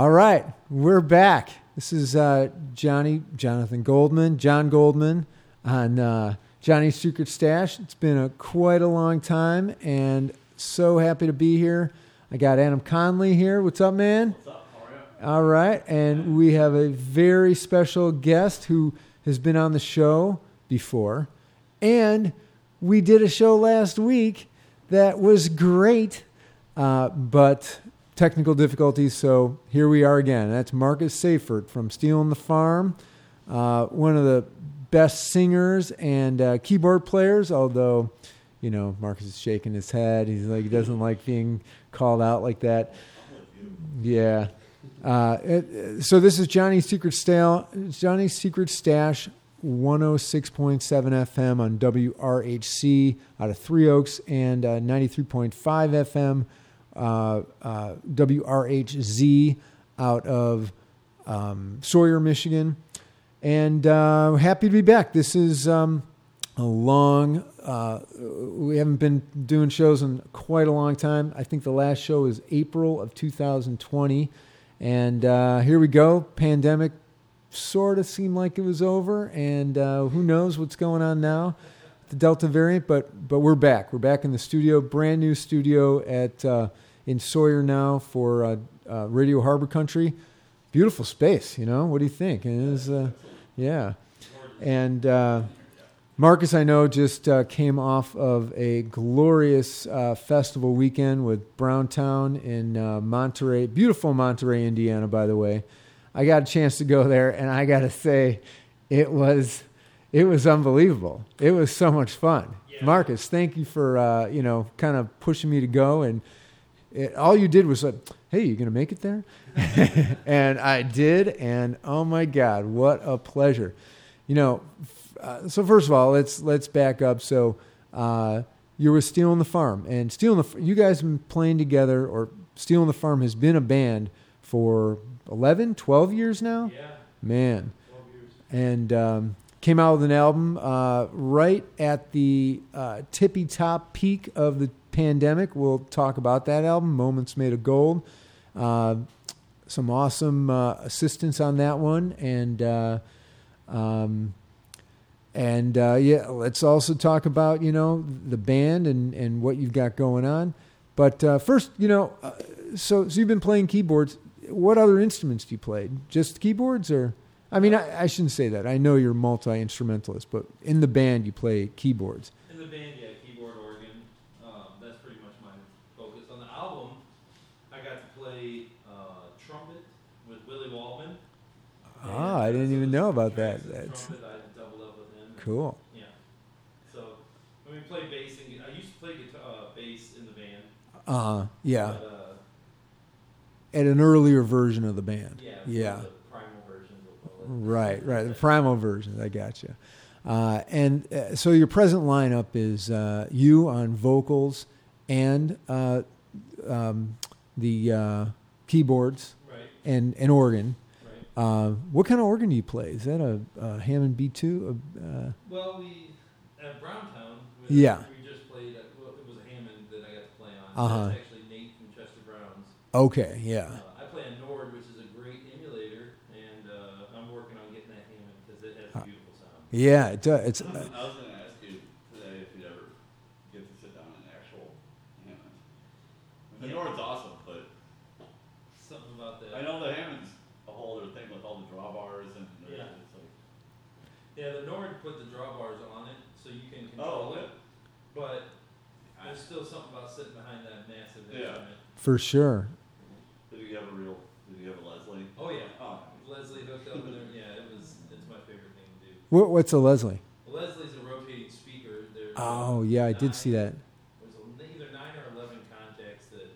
All right, we're back. This is uh, Johnny Jonathan Goldman, John Goldman on uh, Johnny's Secret Stash. It's been a quite a long time, and so happy to be here. I got Adam Conley here. What's up, man? What's up? How are you? All right, and we have a very special guest who has been on the show before, and we did a show last week that was great, uh, but technical difficulties. So here we are again. That's Marcus Seyfert from Stealing the Farm, uh, one of the best singers and uh, keyboard players. Although, you know, Marcus is shaking his head. He's like he doesn't like being called out like that. Yeah. Uh, it, so this is Johnny's Secret Stale, Johnny's Secret Stash, 106.7 FM on WRHC out of Three Oaks and uh, 93.5 FM uh, WRHZ out of um, Sawyer, Michigan. And uh, happy to be back. This is um, a long, uh, we haven't been doing shows in quite a long time. I think the last show is April of 2020. And uh, here we go. Pandemic sort of seemed like it was over. And uh, who knows what's going on now the Delta variant, but but we're back. We're back in the studio, brand new studio at uh, in Sawyer now for uh, uh, Radio Harbor Country. Beautiful space, you know. What do you think? It is, uh, yeah. And uh, Marcus, I know, just uh, came off of a glorious uh, festival weekend with Browntown in uh, Monterey, beautiful Monterey, Indiana, by the way. I got a chance to go there, and I got to say, it was it was unbelievable. It was so much fun. Yeah. Marcus, thank you for uh, you know kind of pushing me to go, and it, all you did was like, "Hey, you gonna make it there?" and I did, and oh my God, what a pleasure! You know, uh, so first of all, let's let's back up. So uh, you were stealing the Farm, and stealing the you guys have been playing together, or stealing the Farm has been a band for 11, 12 years now. Yeah, Man, 12 years. and um, came out with an album uh, right at the uh, tippy top peak of the pandemic. We'll talk about that album, Moments Made of Gold. Uh, some awesome uh, assistance on that one, and uh, um, and uh, yeah, let's also talk about you know the band and and what you've got going on. But first, you know, so so you've been playing keyboards. What other instruments do you play? Just keyboards, or I mean, I, I shouldn't say that. I know you're multi instrumentalist, but in the band you play keyboards. In the band, yeah, keyboard, organ. Um, that's pretty much my focus. On the album, I got to play uh, trumpet with Willie Waldman. Ah, I didn't even know about that. That's trumpet. I doubled up with him. cool. Yeah. So when we play bass, and, I used to play guitar, uh, bass in the band. Uh, yeah, But, uh, at an earlier version of the band. yeah. Yeah. The primal versions of all that. Right, right. The primal versions. I got you. Uh, and uh, so your present lineup is uh, you on vocals and uh, um, the uh, keyboards Right, and, and organ. right. Uh, what kind of organ do you play? Is that a, a Hammond B2? Uh, Well, we at Browntown. We, Yeah. We just played. At, well, it was a Hammond that I got to play on. Uh-huh. That's actually Nate from Chester Brown's. okay, yeah. Uh, I play a Nord, which is a great emulator, and uh, I'm working on getting that Hammond because it has a beautiful sound. Yeah, it does. It's, I uh, was going to ask you today if you'd ever get to sit down in an actual Hammond. The Yeah. Nord's awesome, but Something about that. I know the Hammond's a whole other thing with all the drawbars and Yeah. it's like, Yeah, the Nord put the drawbars on it so you can Oh, control okay. it, but there's still something about sitting behind that massive Yeah. instrument. for sure. did you have a real, did you have a Leslie? Oh yeah, Oh, Leslie hooked up in there. Yeah, it was. It's my favorite thing to do. What, what's a Leslie? Well, Leslie's a rotating speaker. There's Oh, yeah, I did see that. There's either nine or eleven contacts that,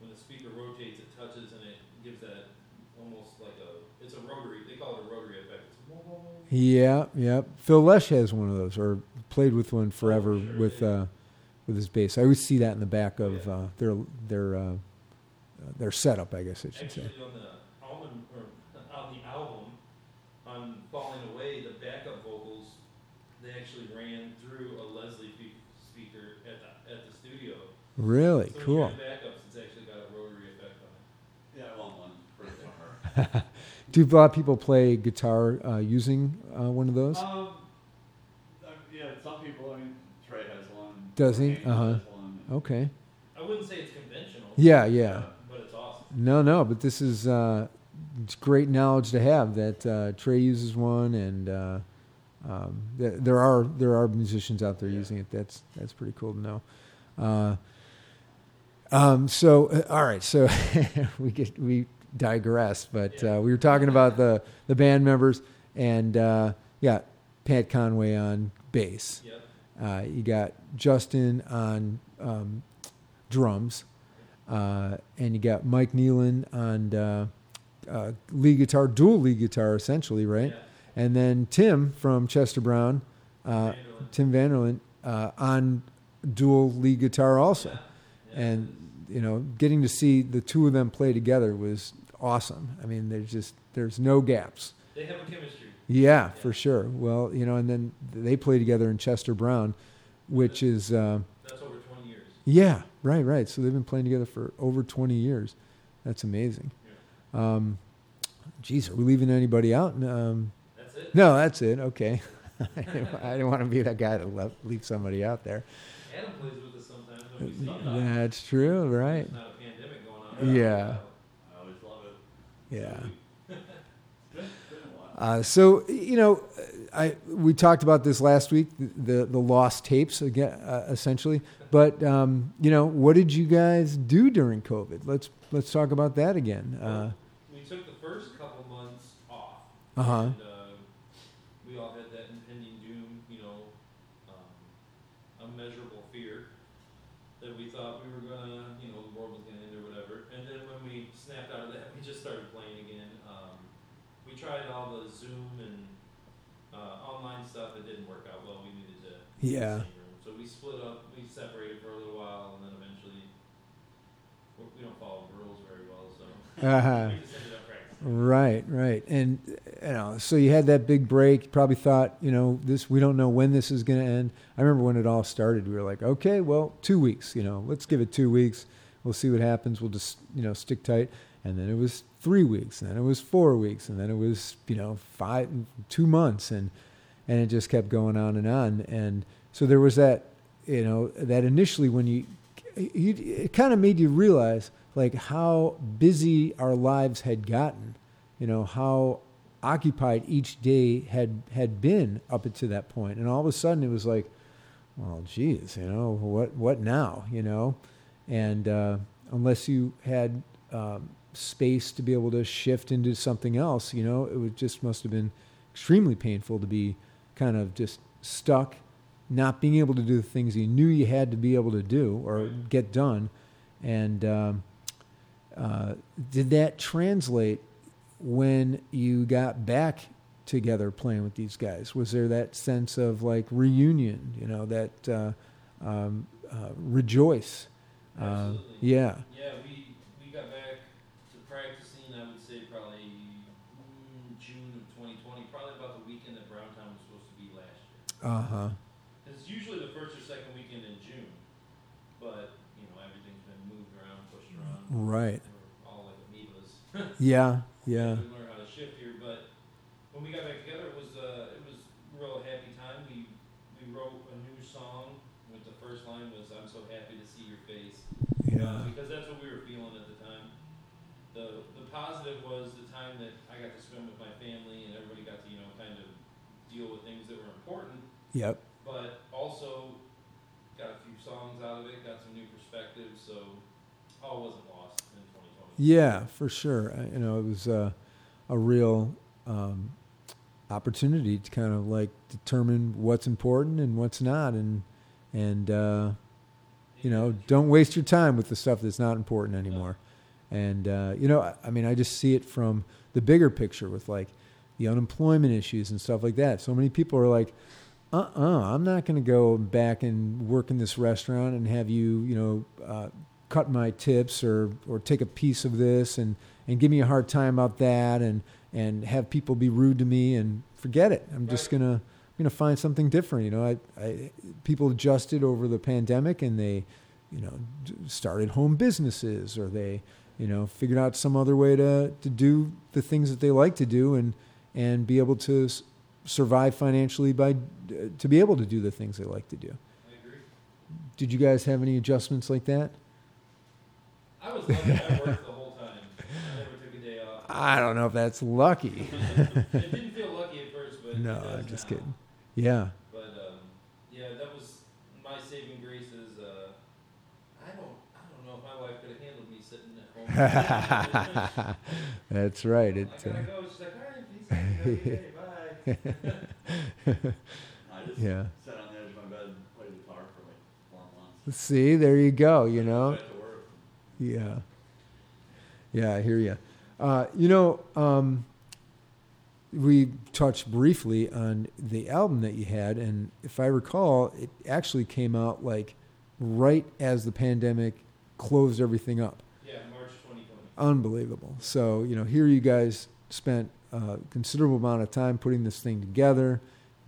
when the speaker rotates, it touches and it gives that almost like a. It's a rotary. They call it a rotary effect. It's. Yeah, yeah. Phil Lesh has one of those, or played with one forever sure, with yeah. uh, with his bass. I always see that in the back of Yeah. uh, their their uh, their setup, I guess I should Actually, say. on the album, or on the album, on Falling Away, the backup vocals, they actually ran through a Leslie fe- speaker at the at the studio. Really so cool. When you have backups, it's actually got a rotary effect on it. yeah, I want one for the car. Do a lot of people play guitar uh, using uh, one of those? Um, uh, yeah, some people, I mean, Trey has one. Does he? Uh-huh. Okay. I wouldn't say it's conventional. Yeah, yeah. But it's awesome. No, no, but this is uh, it's great knowledge to have that uh, Trey uses one, and uh, um, th- there are there are musicians out there Yeah. using it. That's that's pretty cool to know. Uh, um, so uh, all right, so we get we digress, but uh, we were talking about the the band members, and uh, yeah, Pat Conway on bass. Yep. Uh, you got Justin on um, drums, uh, and you got Mike Nealon on uh, uh, lead guitar, dual lead guitar, essentially, right? Yeah. And then Tim from Chester Brown, uh, Vanderlyn. Tim Vanderlyn, uh, on dual lead guitar also. Yeah. Yeah. And you know, getting to see the two of them play together was awesome. I mean, there's just there's no gaps. they have a chemistry. Yeah, Yeah. for sure. Well, you know, and then they play together in Chester Brown, which is uh, That's over 20 years. yeah, right, right. So they've been playing together for over 20 years. That's amazing. Um, geez, are we leaving anybody out? Um, That's it. no, that's it. Okay. I didn't, I didn't want to be that guy to le- leave somebody out there. Adam plays with That's true, right? There's not a pandemic going on. Yeah. I always love it. Yeah. It's been, it's been a while. Uh, so you know, I we talked about this last week, the the lost tapes again, uh, essentially. But um, you know, what did you guys do during COVID? Let's let's talk about that again. Uh We took the first couple months off. huh. And, uh, we all had that impending doom, you know, um, unmeasurable fear that we thought we were gonna, you know, the world was gonna end or whatever. And then when we snapped out of that, we just started playing again. Um, we tried all the Zoom and uh, online stuff. It didn't work out well. We needed to be in the Yeah. room. So we split up. We separated for a little while, and then eventually we don't follow rules very well, so Uh-huh. we just ended up practicing. Right, right, and you know, so you had that big break. You probably thought, you know, this. We don't know when this is going to end. I remember when it all started. We were like, okay, well, two weeks. You know, let's give it two weeks. We'll see what happens. We'll just, you know, stick tight. And then it was three weeks, and then it was four weeks, and then it was, you know, five, two months, and and it just kept going on and on. And so there was that, you know, that initially when you, you it kind of made you realize like how busy our lives had gotten, you know, how occupied each day had had been up until that point, and all of a sudden it was like, well, geez, you know, what what now, you know, and uh, unless you had um, space to be able to shift into something else, you know, it would just must have been extremely painful to be kind of just stuck, not being able to do the things you knew you had to be able to do or get done, and um, uh, did that translate when you got back together playing with these guys? Was there that sense of like reunion? You know that uh, um, uh, rejoice. Uh, yeah. Yeah, we, we got back to practicing, I would say probably mm, June of 2020, probably about the weekend that Browntown was supposed to be last year. Uh huh. It's usually the first or second weekend in June, but, you know, everything's been moved around, pushed around. Right. We're all like amoebas. Yeah. Yeah. We learn how to shift here, but when we got back together, it was, uh, it was a real happy time. We, we wrote a new song with the first line was, I'm so happy to see your face. Uh, because that's what we were feeling at the time. The the positive was the time that I got to spend with my family and everybody got to you know kind of deal with things that were important, Yep. but also got a few songs out of it, got some new perspectives, so all wasn't lost in 2020. Yeah, for sure. You know, it was uh, a real um, opportunity to kind of like determine what's important and what's not, and and uh, you know, don't waste your time with the stuff that's not important anymore. And uh, you know, I, I mean, I just see it from the bigger picture with like the unemployment issues and stuff like that. So many people are like, "Uh-uh, I'm not going to go back and work in this restaurant and have you, you know, uh, cut my tips or or take a piece of this and and give me a hard time about that and and have people be rude to me and forget it. I'm just gonna I'm gonna find something different. You know, I, I people adjusted over the pandemic and they, you know, started home businesses or they, you know, figured out some other way to to do the things that they like to do and and be able to s- survive financially by to be able to do the things they like to do. I agree. Did you guys have any adjustments like that? I was lucky. I worked the whole time. I never took a day off. I don't know if that's lucky. it didn't feel lucky at first, but no, it does I'm just now. kidding. Yeah. But um, yeah, that was my saving grace. Is uh, I don't, I don't know if my wife could have handled me sitting at home. That's right. It, I gotta uh, go. She's like, all right, please, have a good day, bye. I just Yeah. sat on the edge of my bed, and played guitar for like four months. see, there you go. You know. Back to work. Yeah. Yeah, I hear you. Uh, you know, um, we touched briefly on the album that you had, and if I recall, it actually came out like right as the pandemic closed everything up. Yeah, March 2020. Unbelievable. So, you know, here you guys spent a considerable amount of time putting this thing together,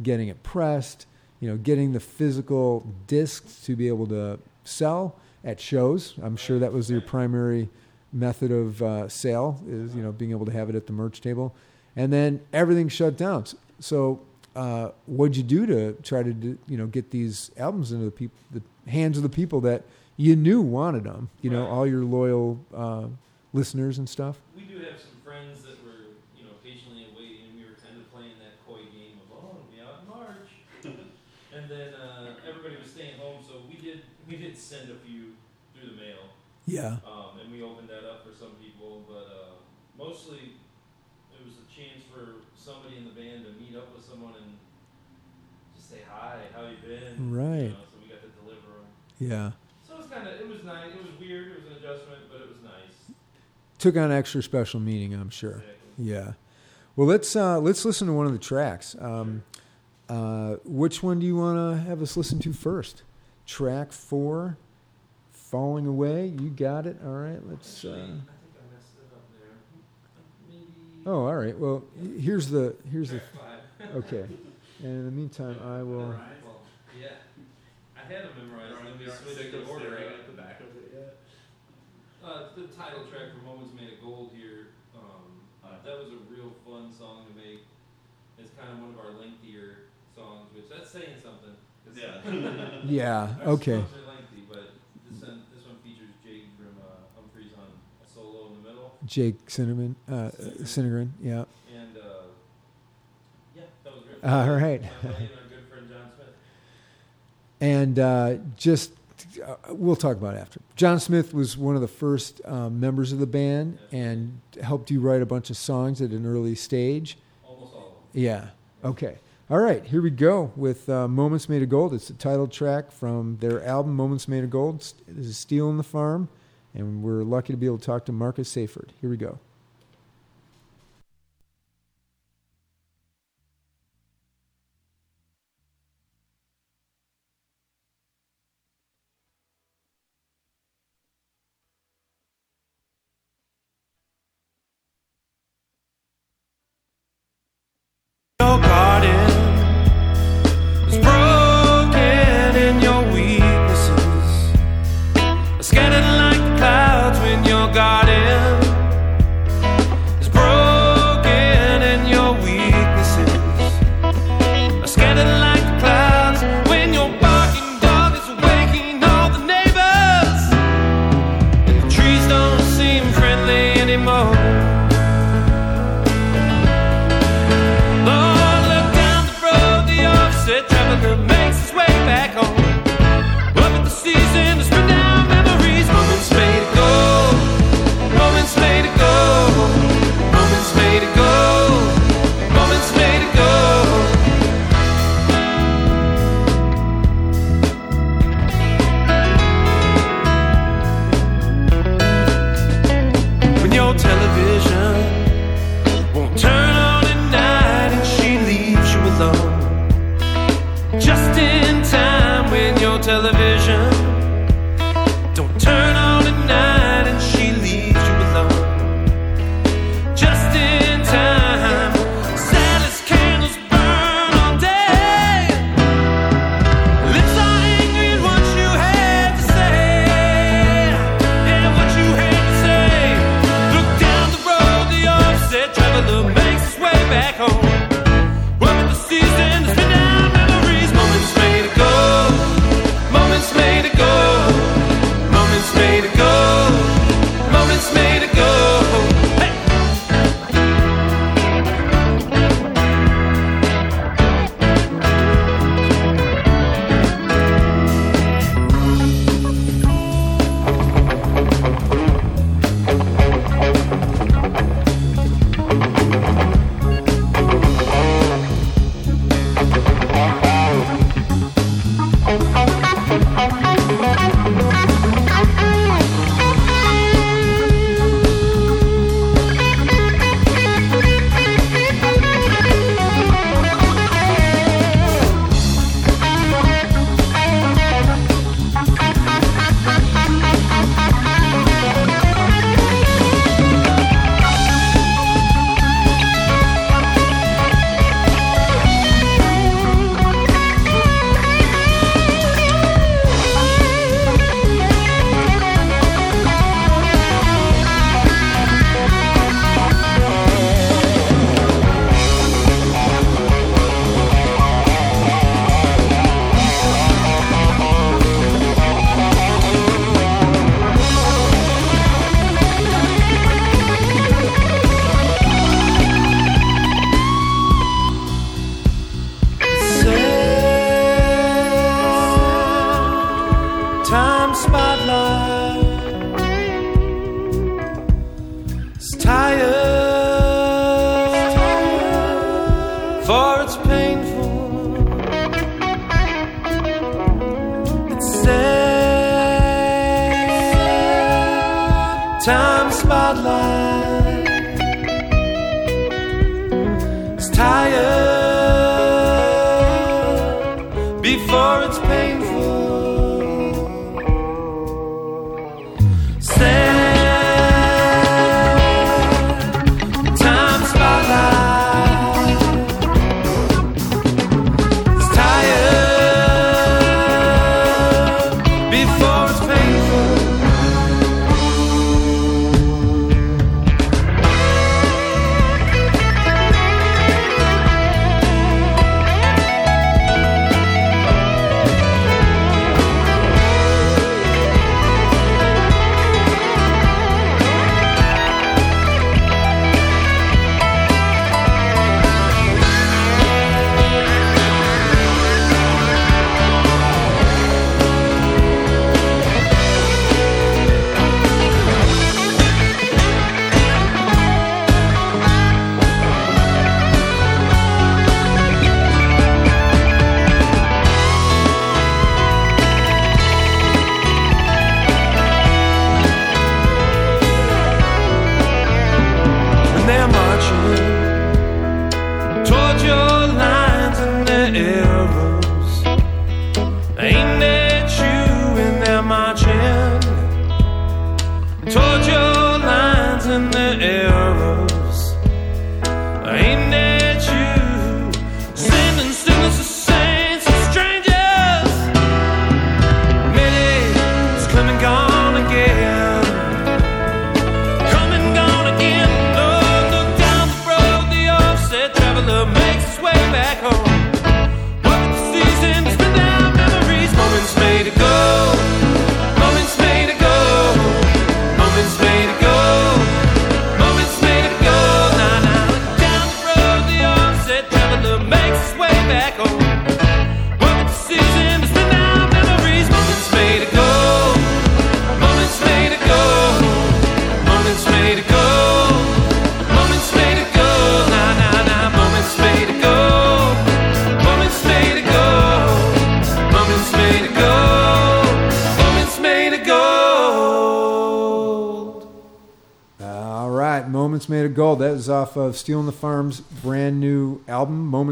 getting it pressed, you know, getting the physical discs to be able to sell at shows. I'm sure that was your primary method of uh, sale is, you know, being able to have it at the merch table. And then everything shut down. So, uh, what'd you do to try to, do, you know, get these albums into the people, the hands of the people that you knew wanted them? You know, all your loyal uh, listeners and stuff. We do have some friends that were, you know, patiently waiting, and we were kind of playing that coy game of, oh, it'll be out in March. and then uh, everybody was staying home, so we did we did send a few through the mail, Yeah. um, and we opened that up for some people, but uh, mostly it was a chance for somebody in the band to meet up with someone and just say hi, how you been? Right. You know, so we got to deliver them. Yeah. So it was kind of it was nice. It was weird. It was an adjustment, but it was nice. Took on extra special meaning, I'm sure. Exactly. Yeah. Well, let's uh, let's listen to one of the tracks. Um, uh, which one do you want to have us listen to first? Track four, "Falling Away." You got it. All right. Let's. Actually, Uh, I think I messed it up there. Maybe. oh, all right. Well, here's the here's the. track five. Okay. And in the meantime, I will. Well, yeah. I had them memorized. and then we switched the order. Right at the back of it yet? Uh, the title track for Moments Made of Gold here. Um, Uh, that was a real fun song to make. It's kind of one of our lengthier songs, which that's saying something. Yeah. Yeah. Okay. songs are lengthy, but this one, this one features Jake from uh, Umphrey's on a solo in the middle. Jake Cinnamon, uh, Cinninger. Yeah. And uh, yeah, that was great. All right. And good friend John Smith. And uh, just, uh, we'll talk about it after. John Smith was one of the first um, members of the band and helped you write a bunch of songs at an early stage. Almost all of them. Yeah. Okay. All right. Here we go with uh, Moments Made of Gold. It's the title track from their album, Moments Made of Gold. This is Stealing the Farm. And we're lucky to be able to talk to Marcus Seyfert. Here we go.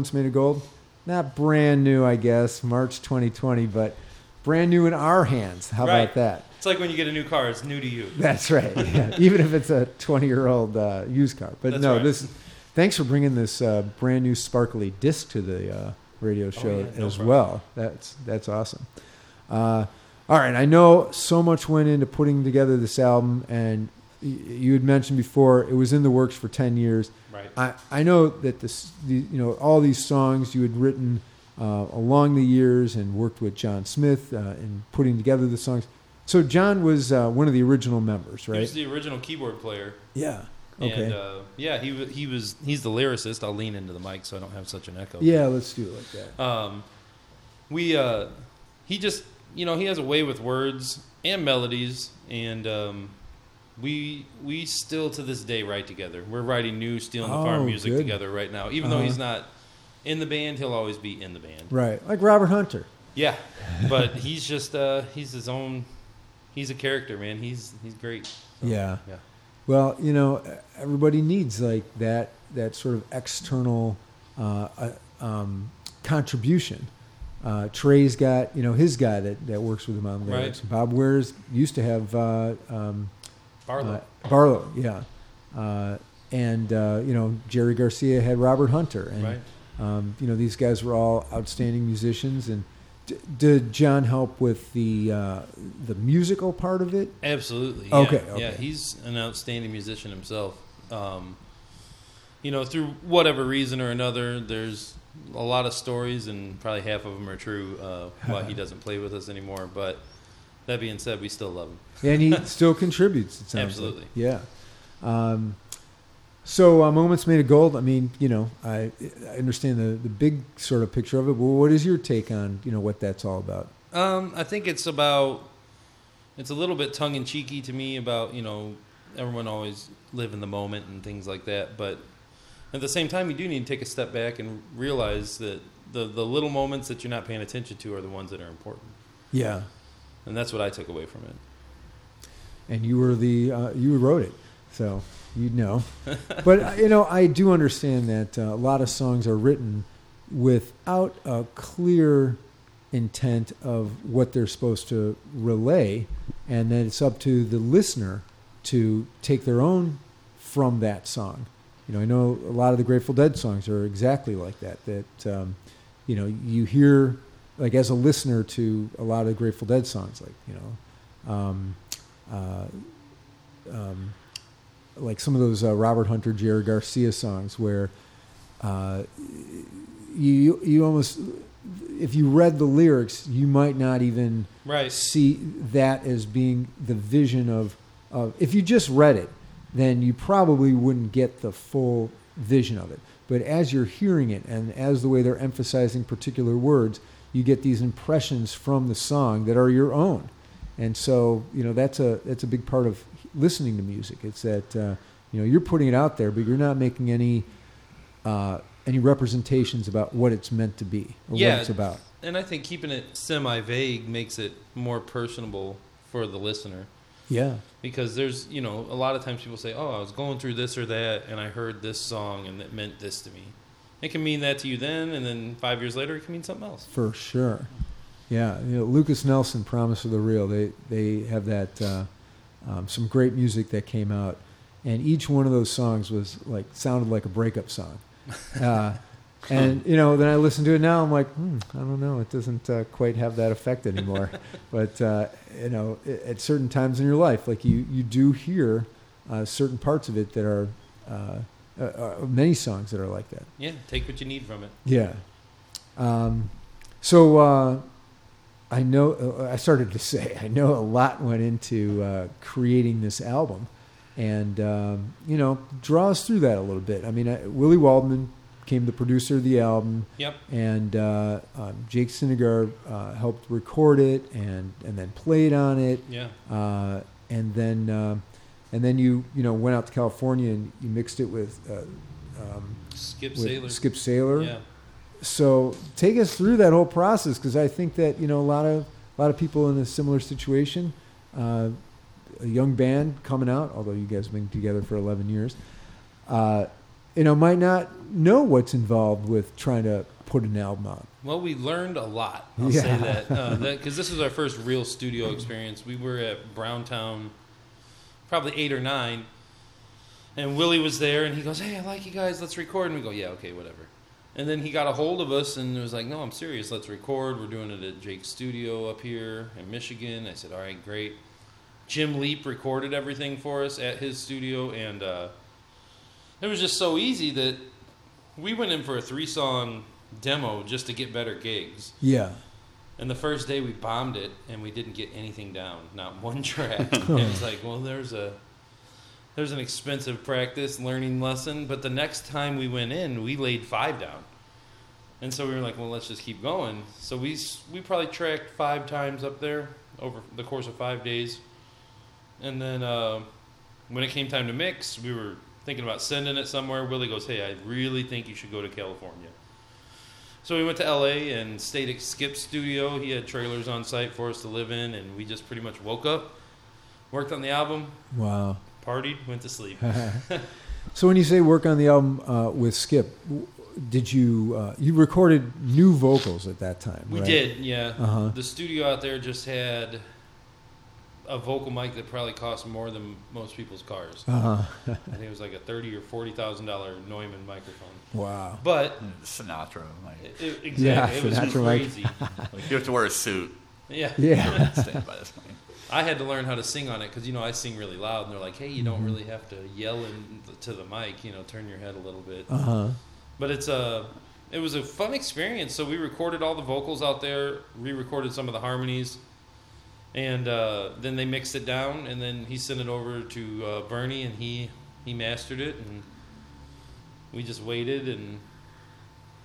Moments Made of Gold. Not brand new, I guess, March 2020, but brand new in our hands. How Right. about that? It's like when you get a new car; it's new to you. That's right. Yeah. Even if it's a 20 year old uh, used car. But That's no, right. this. Thanks for bringing this uh, brand new sparkly disc to the uh, radio show Oh, yeah, no as problem. well. That's that's awesome. Uh, all right, I know so much went into putting together this album, and you had mentioned before it was in the works for 10 years. Right. I, I know that this, the, you know, all these songs you had written uh, along the years and worked with John Smith uh, in putting together the songs. So John was uh, one of the original members, He right? was the original keyboard player. yeah. Okay. And uh, yeah, he he was he's the lyricist. I'll lean into the mic so I don't have such an echo. yeah, let's do it like that. Um, we uh, he just you know he has a way with words and melodies, and um, we we still to this day write together. We're writing new Stealing the Oh, Farm music good. together right now. Even though Uh-huh. he's not in the band, he'll always be in the band. Right, like Robert Hunter. Yeah, but he's just uh, he's his own. He's a character, man. He's he's great. So, Yeah. yeah. Well, you know, everybody needs like that that sort of external uh, uh, um, contribution. Uh, Trey's got you know his guy that, that works with him on lyrics. Bob Weir's used to have uh, um, Barlow. Barlow, yeah, uh, and uh, you know Jerry Garcia had Robert Hunter, and Right. um, you know these guys were all outstanding musicians. And d- did John help with the uh, the musical part of it? Absolutely. Yeah. Okay, Yeah, he's an outstanding musician himself. Um, you know, through whatever reason or another, there's a lot of stories, and probably half of them are true. Uh, why he doesn't play with us anymore. But that being said, we still love him. and he still contributes. It sounds Absolutely. Like. Yeah. Um, so uh, moments made of gold. I mean, you know, I, I understand the the big sort of picture of it. But what is your take on you know what that's all about? Um, I think it's about it's a little bit tongue in cheeky to me about you know everyone always live in the moment and things like that. But at the same time, you do need to take a step back and realize that the the little moments that you're not paying attention to are the ones that are important. Yeah. And that's what I took away from it. and you were the uh, you wrote it, so you'd know. but uh, you know, I do understand that uh, a lot of songs are written without a clear intent of what they're supposed to relay, and then it's up to the listener to take their own from that song. You know, I know a lot of the Grateful Dead songs are exactly like that. That um, you know, you hear like as a listener to a lot of the Grateful Dead songs, like you know. Um, uh, um, like some of those uh, Robert Hunter, Jerry Garcia songs, where uh, you you almost if you read the lyrics, you might not even Right. see that as being the vision of, of if you just read it, then you probably wouldn't get the full vision of it. But as you're hearing it and as the way they're emphasizing particular words, you get these impressions from the song that are your own. And so, you know, that's a that's a big part of listening to music. It's that uh, you know you're putting it out there, but you're not making any uh, any representations about what it's meant to be or Yeah. what it's about. And I think keeping it semi vague makes it more personable for the listener. Yeah, Because there's, you know, a lot of times people say, oh, I was going through this or that and I heard this song and it meant this to me. It can mean that to you then, and then five years later, it can mean something else. For sure. Yeah, you know, Lukas Nelson, Promise of the Real. They they have that uh, um, some great music that came out, and each one of those songs was like sounded like a breakup song. Uh, and you know, then I listen to it now. I'm like, hmm, I don't know. It doesn't uh, quite have that effect anymore. but uh, you know, at certain times in your life, like you you do hear uh, certain parts of it that are uh, uh, many songs that are like that. Yeah, take what you need from it. Yeah. Um, so uh, I know uh, I started to say I know a lot went into uh, creating this album, and um, you know draw us through that a little bit. I mean, I, Willie Waldman became the producer of the album, Yep. and uh, um, Jake Cinninger uh, helped record it and and then played on it, Yeah. uh, and then um and then you you know went out to California and you mixed it with. Uh, um, Skip with Saylor. Skip Saylor. Yeah. So take us through that whole process because I think that you know a lot of a lot of people in a similar situation, uh, a young band coming out, although you guys have been together for eleven years, uh, you know, might not know what's involved with trying to put an album out. Well, we learned a lot. I'll Yeah. say that because this was our first real studio experience. We were at Browntown, probably eight or nine, and Willie was there, and he goes, "Hey, I like you guys. Let's record." And we go, "Yeah, okay, whatever." And then he got a hold of us and was like, "No, I'm serious. Let's record. We're doing it at Jake's studio up here in Michigan." I said, "All right, great." Jim Leap recorded everything for us at his studio, and uh, it was just so easy that we went in for a three song demo just to get better gigs. Yeah, And the first day we bombed it and we didn't get anything down, not one track. and it's like, well, there's a there's an expensive practice learning lesson, but the next time we went in, we laid five down. And so we were like, well, let's just keep going. So we we probably tracked five times up there over the course of 5 days. And then uh, when it came time to mix, we were thinking about sending it somewhere. Willie goes, "Hey, I really think you should go to California." So we went to LA and stayed at Skip's studio. He had trailers on site for us to live in, and we just pretty much woke up, worked on the album, wow. partied, went to sleep. so when you say work on the album uh, with Skip, did you uh, you recorded new vocals at that time? We right? did, yeah. Uh-huh. The studio out there just had a vocal mic that probably cost more than most people's cars. Uh-huh. I think it was like a thirty or forty thousand dollar Neumann microphone. Wow. But Sinatra. mic. it, it- exactly, it was Sinatra mic. crazy. like you have to wear a suit. Yeah. Yeah. Stand by this thing. I had to learn how to sing on it because you know I sing really loud, and they're like, "Hey, you don't Mhm. really have to yell into the mic. You know, turn your head a little bit." Uh huh. But it's a, it was a fun experience. So we recorded all the vocals out there, re-recorded some of the harmonies, and uh, then they mixed it down, and then he sent it over to uh, Bernie, and he he mastered it, and we just waited and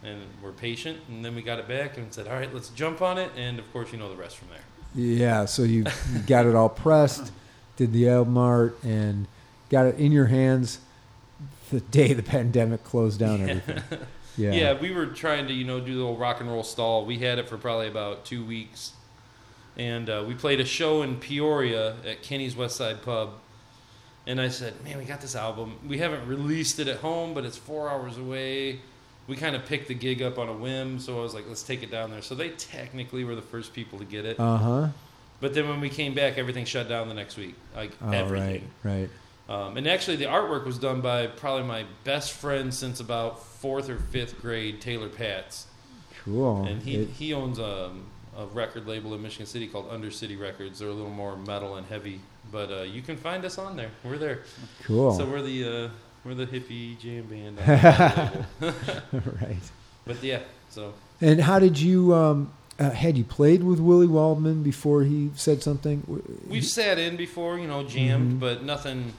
and were patient, and then we got it back and said, "All right, let's jump on it," and of course, you know the rest from there. Yeah, so you you got it all pressed, did the album art, and got it in your hands the day the pandemic closed down everything. Yeah. Yeah. we were trying to, you know, do the little rock and roll stall. We had it for probably about two weeks, and uh, we played a show in Peoria at Kenny's West Side Pub. And I said, "Man, we got this album. We haven't released it at home, but it's four hours away." We kind of picked the gig up on a whim, so I was like, "Let's take it down there." So they technically were the first people to get it. Uh huh. But then when we came back, everything shut down the next week. Like Oh, right, everything. right. Um, and actually, the artwork was done by probably my best friend since about fourth or fifth grade, Taylor Patz. Cool. and he, It- he owns a, a record label in Michigan City called Undercity Records. They're a little more metal and heavy, but uh, you can find us on there. We're there. cool. So we're the uh, we're the hippie jam band. On the label. right. But yeah, so And how did you? Um, uh, had you played with Willie Waldman before he said something? we've sat in before, you know, jammed, Mhm. but nothing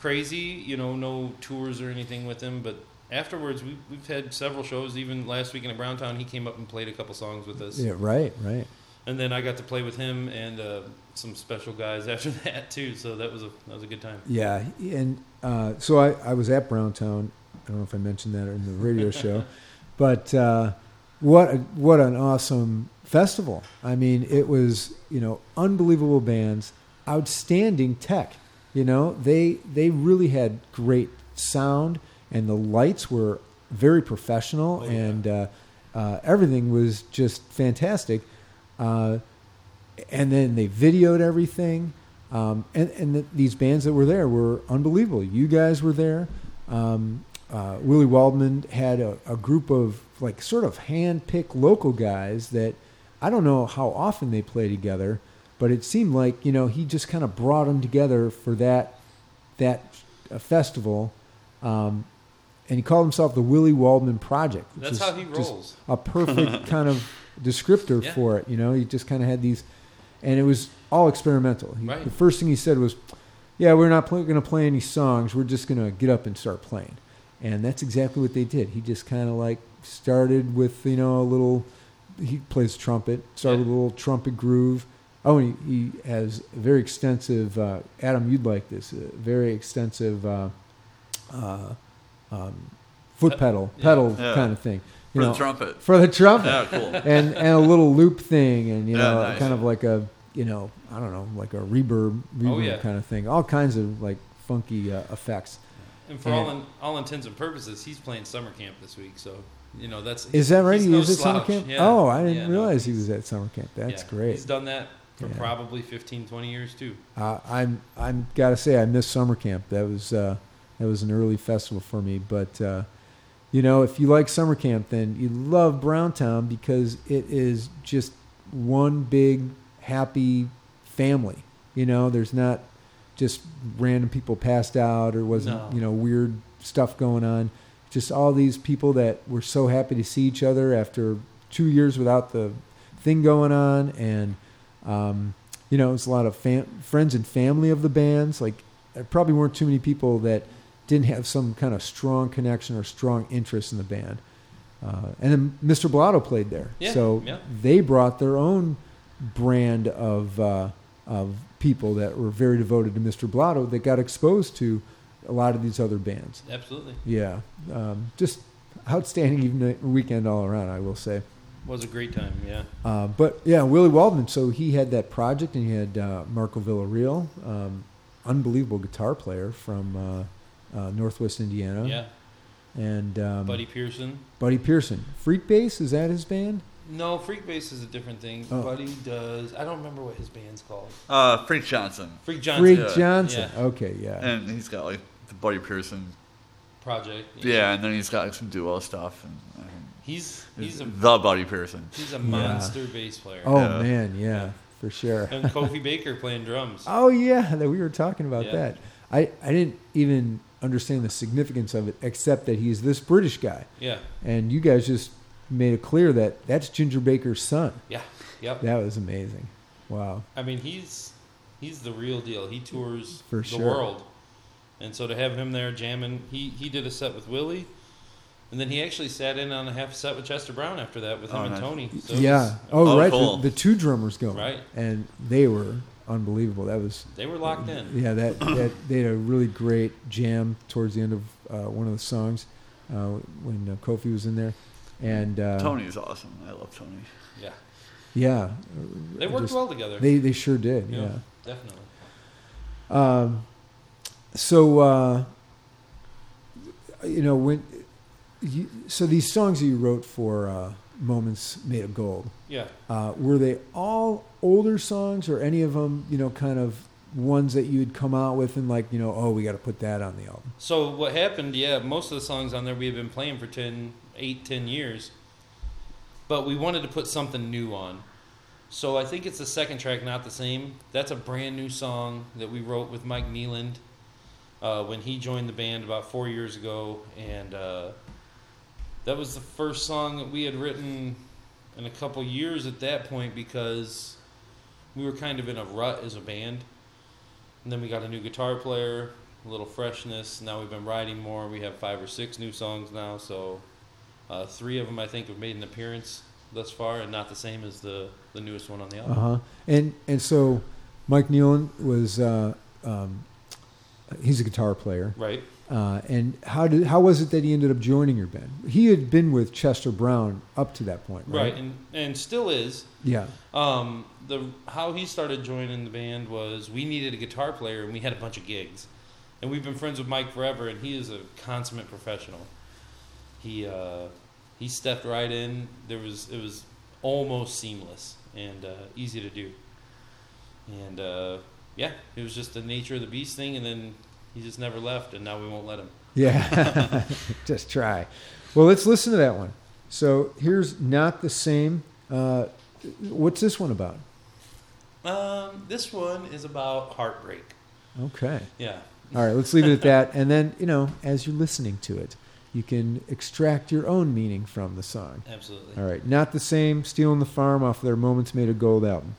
crazy. You know, no tours or anything with him. But afterwards, we, we've had several shows. Even last weekend at Browntown, he came up and played a couple songs with us. Yeah. Right. Right. And then I got to play with him and uh, some special guys after that too. So that was a that was a good time. Yeah, and uh, so I, I was at Browntown. I don't know if I mentioned that in the radio show, but uh, what a, what an awesome festival! I mean, it was you know unbelievable bands, outstanding tech. You know, they they really had great sound, and the lights were very professional, Oh, yeah. and uh, uh, everything was just fantastic. Uh, and then they videoed everything. Um, and and the, these bands that were there were unbelievable. You guys were there. Um, uh, Willie Waldman had a, a group of like sort of hand-picked local guys that I don't know how often they play together, but it seemed like you know he just kind of brought them together for that that uh, festival. Um, and he called himself the Willie Waldman Project. which That's how he rolls. a perfect kind of descriptor Yeah. for it. You know, he just kind of had these, and it was all experimental. He, Right. The first thing he said was, "Yeah, we're not going to play any songs. We're just going to get up and start playing." And that's exactly what they did. He just kind of like started with you know a little. He plays trumpet. Started Yeah. with a little trumpet groove. Oh, and he, he has a very extensive. Uh, Adam, you'd like this. A very extensive. Uh, uh, um, foot pedal, yeah. pedal Yeah. kind of thing. For You know, the trumpet. for the trumpet Yeah, cool. and and a little loop thing and you Yeah, know nice. kind of like a you know I don't know like a reverb reverb Oh, yeah. kind of thing all kinds of like funky uh, effects And for Yeah. all in, all intents and purposes, he's playing summer camp this week. So you know that's is that right he's he no was at summer camp Yeah. oh I didn't Yeah, no, realize he was at summer camp that's yeah, great He's done that for Yeah. probably 15, 20 years too. uh, I'm I'm gotta say I missed summer camp that was uh, that was an early festival for me but uh, you know if you like summer camp then you love Browntown because it is just one big happy family you know? There's not just random people passed out or wasn't No. you know weird stuff going on. Just all these people that were so happy to see each other after two years without the thing going on and um, you know it's a lot of fam- friends and family of the bands. Like there probably weren't too many people that didn't have some kind of strong connection or strong interest in the band uh, and then mr blotto played there Yeah, so yeah. they brought their own brand of uh, of people that were very devoted to Mr. Blotto that got exposed to a lot of these other bands. Absolutely, Yeah, um, just outstanding evening weekend all around. I will say. was a great time. Yeah, Uh, but yeah, Willie Waldman. So he had that project, and he had uh, Marco Villarreal, um, unbelievable guitar player from uh, Northwest Indiana, yeah. and um, Buddy Pearson. Buddy Pearson. Freak Bass is that his band? No, Freak Bass is a different thing. Oh. Buddy does. I don't remember what his band's called. Uh, Frank Johnson. Freak Johnson Freak yeah. Johnson. Yeah. Okay, yeah. And he's got like the Buddy Pearson. project. Yeah, and then he's got like some duo stuff. And, and he's he's he's a the Buddy Pearson. he's a monster bass player. oh Yeah. man, yeah, for sure. and Kofi Baker playing drums. Oh yeah, that we were talking about Yeah. that. I, I didn't even understand the significance of it except that he's this British guy. Yeah, And you guys just made it clear that that's Ginger Baker's son. yeah, yep. That was amazing. Wow. I mean, he's he's the real deal. He tours For the sure. world, and so to have him there jamming, he he did a set with Willie, and then he actually sat in on a half set with Chester Brown after that with him Oh, and nice. Tony. So yeah. was- Oh, Oh, right. cool. The, the two drummers going. Right. And they were unbelievable. That was They were locked in. yeah. That, that they had a really great jam towards the end of uh, one of the songs uh, when uh, Kofi was in there, and uh, Tony's awesome. I love Tony. Yeah, Yeah, they worked Just- well together. They they sure did. Yeah. yeah. definitely. Um, so uh, you know when you, so these songs that you wrote for uh, Moments Made of Gold Yeah. uh, were they all older songs or any of them you know kind of ones that you'd come out with and like you know oh we got to put that on the album So what happened? Yeah, most of the songs on there we have been playing for 10, 8, 10 years, but we wanted to put something new on. So I think it's the second track, not the same. That's a brand new song that we wrote with Mike Nealon uh, when he joined the band about four years ago, and uh, that was the first song that we had written in a couple years at that point because we were kind of in a rut as a band. And then we got a new guitar player, a little freshness. Now we've been writing more. We have five or six new songs now, so uh, three of them I think have made an appearance thus far, and not the same as the the newest one on the album. uh-huh and and so Mike Nealon was uh, um, he's a guitar player Right. Uh, and how did how was it that he ended up joining your band he had been with Chester Brown up to that point right, Right, and and still is. yeah Um, the how he started joining the band was we needed a guitar player, and we had a bunch of gigs, and we've been friends with Mike forever, and he is a consummate professional. He uh, he stepped right in. There was it was almost seamless and uh, easy to do, and uh, yeah, it was just the nature of the beast thing, and then he just never left, and now we won't let him. Yeah, just try. Well, let's listen to that one. So here's not the same. Uh, what's this one about? Um, this one is about heartbreak. Okay. Yeah, All right, let's leave it at that. And then, you know, as you're listening to it, you can extract your own meaning from the song. absolutely. All right, not the same. Stealing the Farm off their Moments Made of Gold album.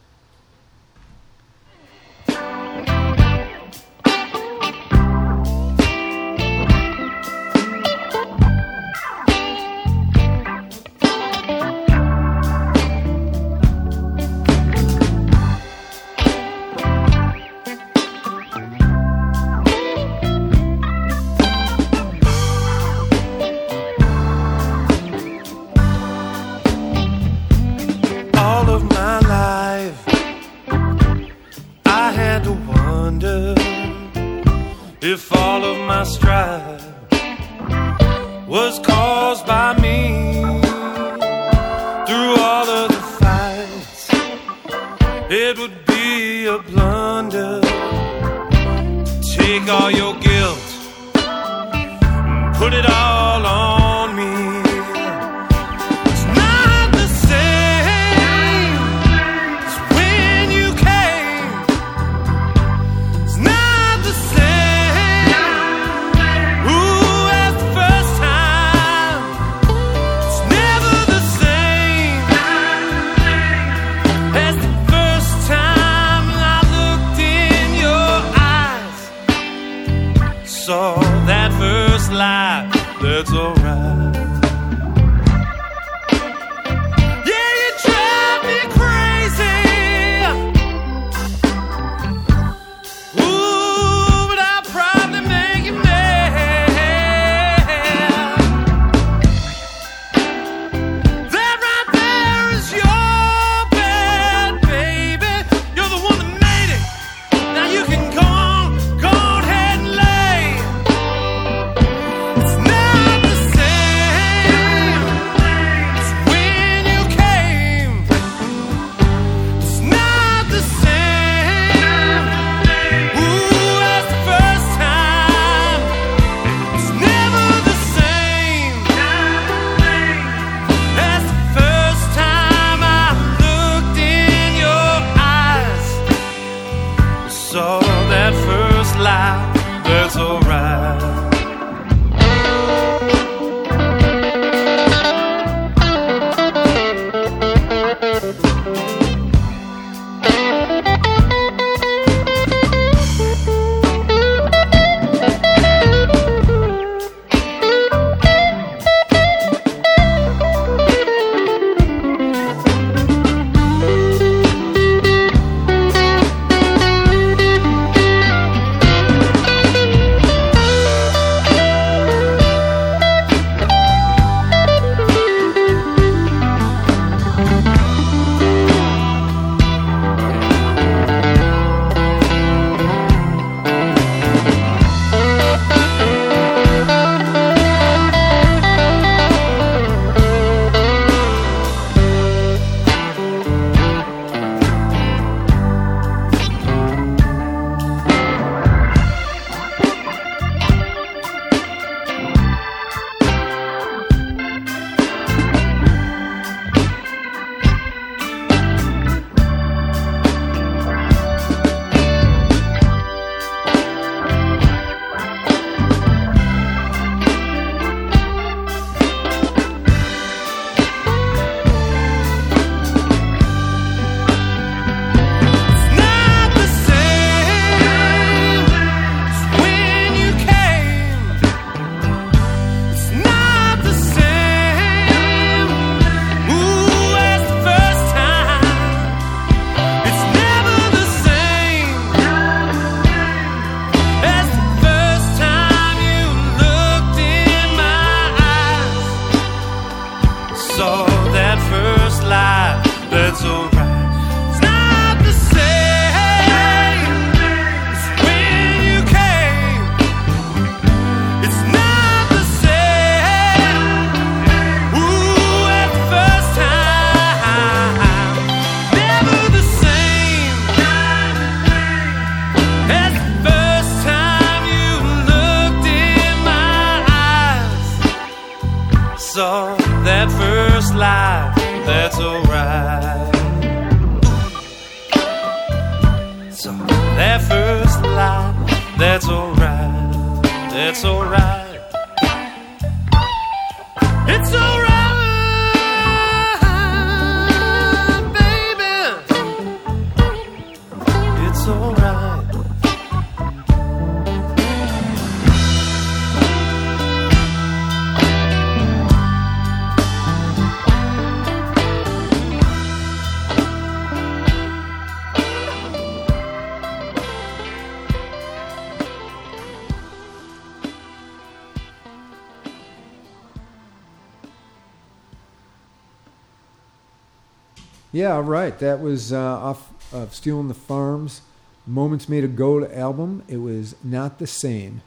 Yeah, right. That was uh, off of Stealing the Farms, Moments Made a Gold album. It was not the same.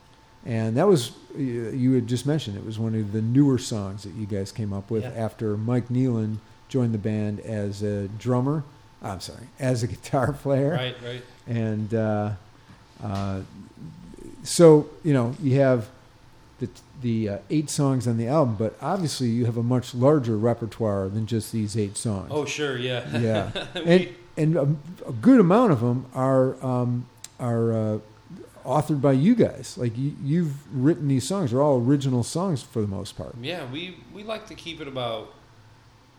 And that was, you had just mentioned, it was one of the newer songs that you guys came up with Yeah. after Mike Nealon joined the band as a drummer. I'm sorry, as a guitar player. Right, right. And uh, uh, so, you know, you have the, uh, eight songs on the album, but obviously you have a much larger repertoire than just these eight songs. Oh, sure, yeah. Yeah, and and a, a good amount of them are um, are uh, authored by you guys. Like you, you've written these songs; they're all original songs for the most part. Yeah, we, we like to keep it about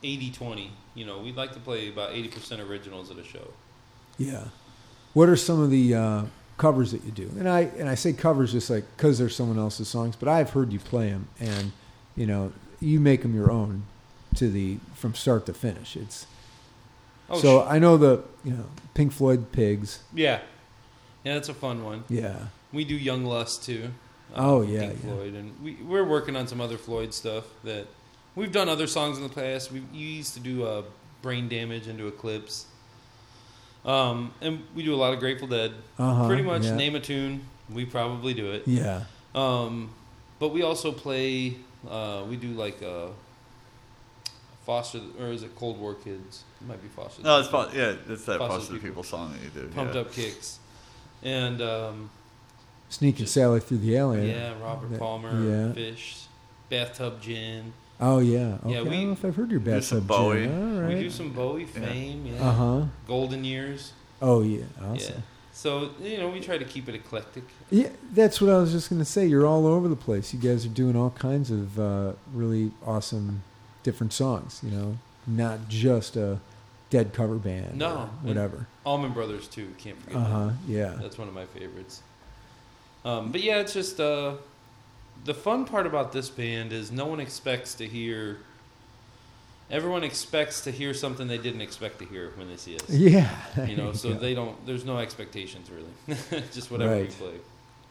80 20. You know, we like to play about 80% originals at a show. Yeah. What are some of the uh, covers that you do? And I and I say covers just like because they're someone else's songs, but I've heard you play them, and you know you make them your own to the from start to finish. It's Oh, so sh- I know the you know Pink Floyd Pigs. yeah. Yeah, that's a fun one. Yeah. We do Young Lust too. Oh, yeah, Pink yeah. Floyd, and we we're working on some other Floyd stuff that we've done other songs in the past. We used to do uh, Brain Damage into Eclipse, um, and we do a lot of Grateful Dead. Uh-huh, Pretty much yeah. name a tune, we probably do it. Yeah. Um, but we also play. Uh, we do like uh, Foster, or is it Cold War Kids? It might be Foster. No, it's People. fun. Yeah, it's that Foster Foster the People. People song that you do. Pumped yeah. Up Kicks, and um, Sneaking Sally through the alley. yeah, Robert That- Palmer, yeah. Phish, Bathtub Gin. Oh yeah. Okay. Yeah, I we- don't know if I've heard your do some bathtub Bowie. Gin. All right. We do some Bowie fame, yeah. Uh huh. Golden Years, Oh yeah. yeah. Awesome. So you know, we try to keep it eclectic. Yeah. that's what I was just gonna say. You're all over the place. You guys are doing all kinds of uh, really awesome, different songs. You know, not just a dead cover band. No, or whatever. Allman Brothers too. Can't forget. Uh that. huh. Yeah. That's one of my favorites. Um, but yeah, it's just uh, the fun part about this band is no one expects to hear. Everyone expects to hear something they didn't expect to hear when they see us. Yeah. You know, so Yeah. they don't. There's no expectations really. just whatever we Right. play.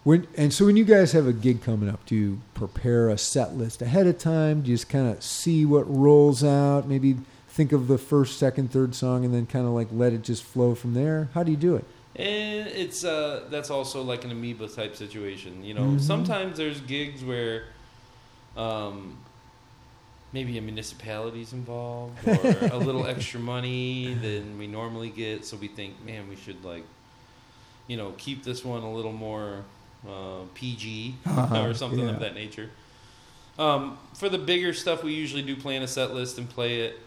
When and so when you guys have a gig coming up, do you prepare a set list ahead of time? Do you just kind of see what rolls out? Maybe think of the first, second, third song, and then kind of like let it just flow from there. How do you do it? And it's uh, that's also like an amoeba type situation. You know, Mhm. sometimes there's gigs where um, maybe a municipality's involved or a little extra money than we normally get, so we think, man, we should like, you know, keep this one a little more uh, PG Uh-huh, or something yeah. of that nature. Um, for the bigger stuff, we usually do plan a set list and play it.